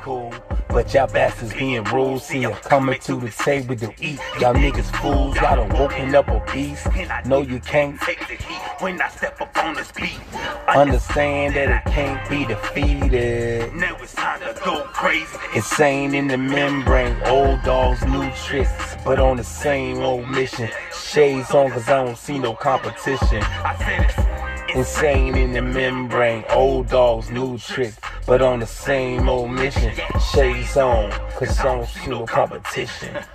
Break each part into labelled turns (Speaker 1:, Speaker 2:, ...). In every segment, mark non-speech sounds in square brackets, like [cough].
Speaker 1: cool. But y'all bastards being rude, see I'm coming to the table to eat. Y'all niggas fools, y'all done woken up a beast. No, you can't take the heat when I step up on this beat. Understand that it can't be defeated. Now it's time to go crazy. Insane in the membrane, old dogs, new tricks, but on the same old mission. Shades on, cause I don't see no competition. I said it's Insane in the membrane, old dogs, new tricks, but on the same old mission. Shades on, cause I don't no competition. [laughs]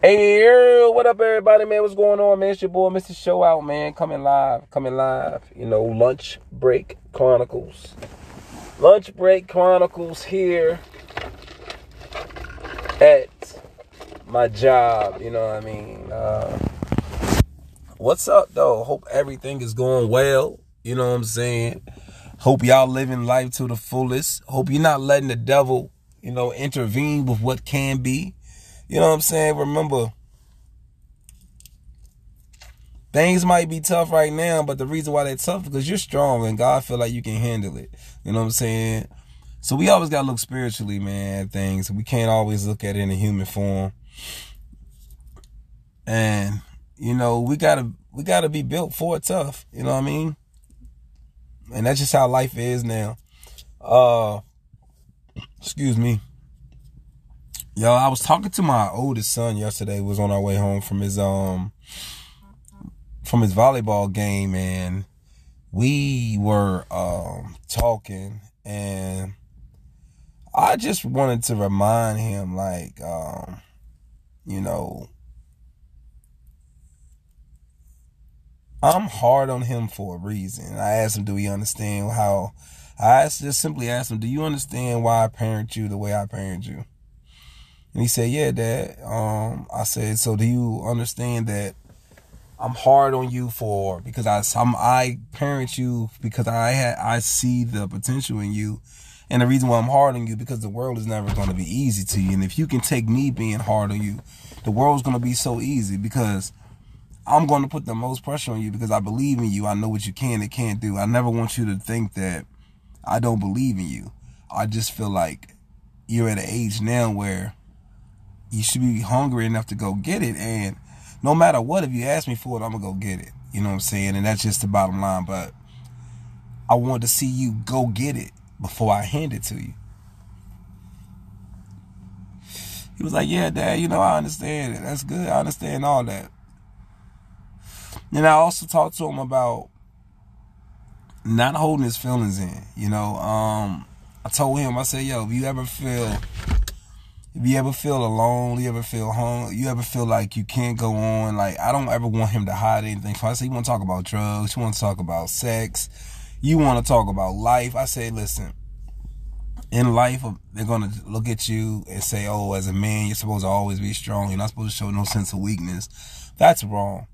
Speaker 1: Hey, what up, everybody, man? What's going on, man? It's your boy, Mr. Show Out, man. Coming live, coming live. You know, Lunch Break Chronicles. Lunch Break Chronicles here at my job. You know what I mean? Uh, what's up though? Hope everything is going well. You know what I'm saying? Hope y'all living life to the fullest. Hope you're not letting the devil, you know, intervene with what can be. You know what I'm saying? Remember, things might be tough right now, but the reason why they're tough is because you're strong and God feel like you can handle it. You know what I'm saying? So we always gotta look spiritually, man, things. We can't always look at it in a human form. And you know, we gotta we gotta be built for tough. You know what I mean? And that's just how life is now. Uh excuse me. Yo, I was talking to my oldest son yesterday, was on our way home from his um from his volleyball game and we were um talking and I just wanted to remind him like um you know I'm hard on him for a reason. I asked him, do he understand how, I just simply asked him, do you understand why I parent you the way I parent you? And he said, yeah, dad. Um, I said, so do you understand that I'm hard on you for, because I, I'm, I parent you because I had, I see the potential in you. And the reason why I'm hard on you because the world is never going to be easy to you. And if you can take me being hard on you, the world's going to be so easy because I'm going to put the most pressure on you because I believe in you. I know what you can and can't do. I never want you to think that I don't believe in you. I just feel like you're at an age now where you should be hungry enough to go get it. And no matter what, if you ask me for it, I'm going to go get it. You know what I'm saying? And that's just the bottom line. But I want to see you go get it before I hand it to you. He was like, yeah, dad, you know, I understand it. That's good. I understand all that. And I also talked to him about not holding his feelings in. You know, um, I told him, I said, yo, if you ever feel, if you ever feel alone, you ever feel hung, you ever feel like you can't go on, like, I don't ever want him to hide anything. So I said, you want to talk about drugs, you want to talk about sex, you want to talk about life. I say, listen, in life, they're going to look at you and say, oh, as a man, you're supposed to always be strong. You're not supposed to show no sense of weakness. That's wrong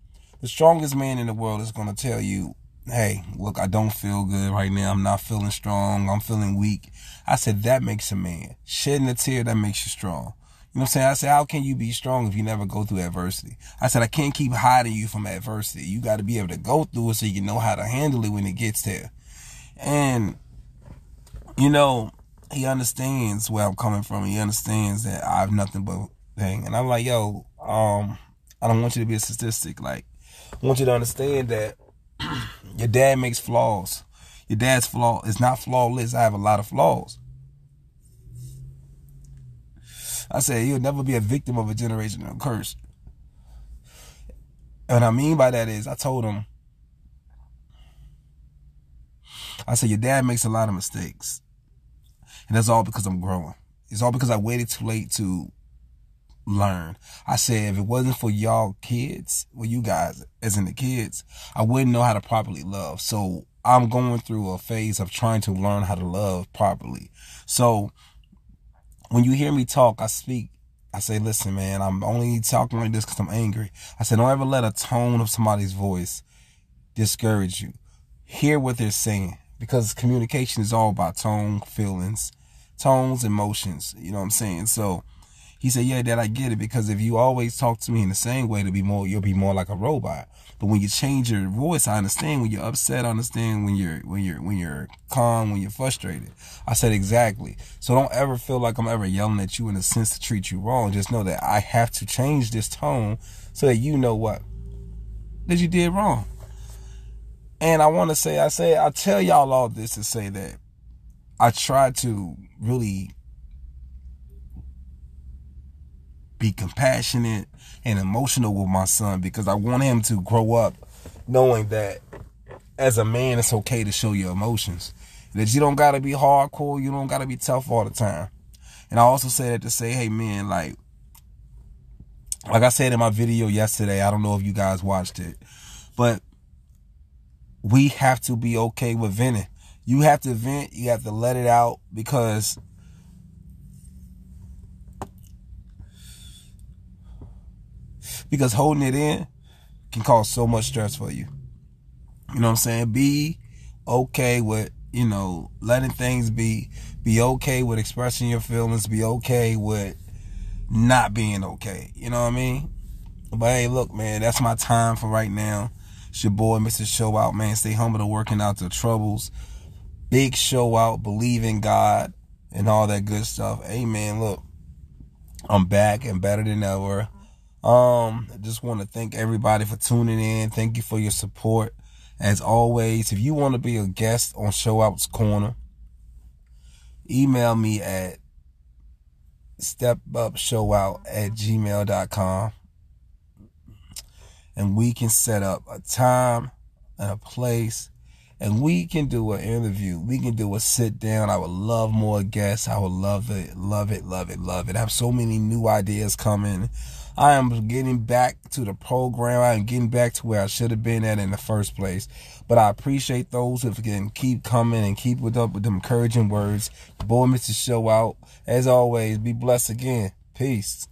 Speaker 1: the strongest man in the world is going to tell you, hey, look, I don't feel good right now. I'm not feeling strong. I'm feeling weak. I said, that makes a man. Shedding a tear, that makes you strong. You know what I'm saying? I said, how can you be strong if you never go through adversity? I said, I can't keep hiding you from adversity. You got to be able to go through it so you know how to handle it when it gets there. And, you know, he understands where I'm coming from. He understands that I have nothing but thing. And I'm like, yo, um, I don't want you to be a statistic. Like, I want you to understand that your dad makes flaws. Your dad's flaw is not flawless. I have a lot of flaws. I said you'll never be a victim of a generational curse. And what I mean by that is I told him, I said, your dad makes a lot of mistakes. And that's all because I'm growing. It's all because I waited too late to learn. I said, if it wasn't for y'all kids, well, you guys, as in the kids, I wouldn't know how to properly love. So I'm going through a phase of trying to learn how to love properly. So when you hear me talk, I speak. I say, listen, man, I'm only talking like this because I'm angry. I said, don't ever let a tone of somebody's voice discourage you. Hear what they're saying because communication is all about tone, feelings, tones, emotions. You know what I'm saying? So He said, "Yeah, Dad, I get it because if you always talk to me in the same way, to be more, you'll be more like a robot. But when you change your voice, I understand. When you're upset, I understand. When you're when you're when you're calm, when you're frustrated." I said, "Exactly. So don't ever feel like I'm ever yelling at you in a sense to treat you wrong. Just know that I have to change this tone so that you know what that you did wrong." And I want to say, I say, I tell y'all all this to say that I try to really be compassionate and emotional with my son because I want him to grow up knowing that as a man, it's okay to show your emotions. That you don't gotta be hardcore, you don't gotta be tough all the time. And I also say that to say, hey man, like, like I said in my video yesterday, I don't know if you guys watched it, but we have to be okay with venting. You have to vent, you have to let it out because because holding it in can cause so much stress for you. You know what I'm saying? Be okay with, you know, letting things be. Be okay with expressing your feelings. Be okay with not being okay. You know what I mean? But hey, look, man, that's my time for right now. It's your boy, Mr. Show Out, man. Stay humble to working out the troubles. Big show out, believe in God, and all that good stuff. Hey, man, look, I'm back and better than ever. Um, I just want to thank everybody for tuning in. Thank you for your support. As always, if you want to be a guest on Show Out's Corner, email me at stepupshowout at gmail.com and we can set up a time and a place and we can do an interview. We can do a sit down. I would love more guests. I would love it, love it, love it, love it. I have so many new ideas coming. I am getting back to the program. I am getting back to where I should have been at in the first place. But I appreciate those who can keep coming and keep with up with them encouraging words. Boy, Mr. Show out. As always, be blessed again. Peace.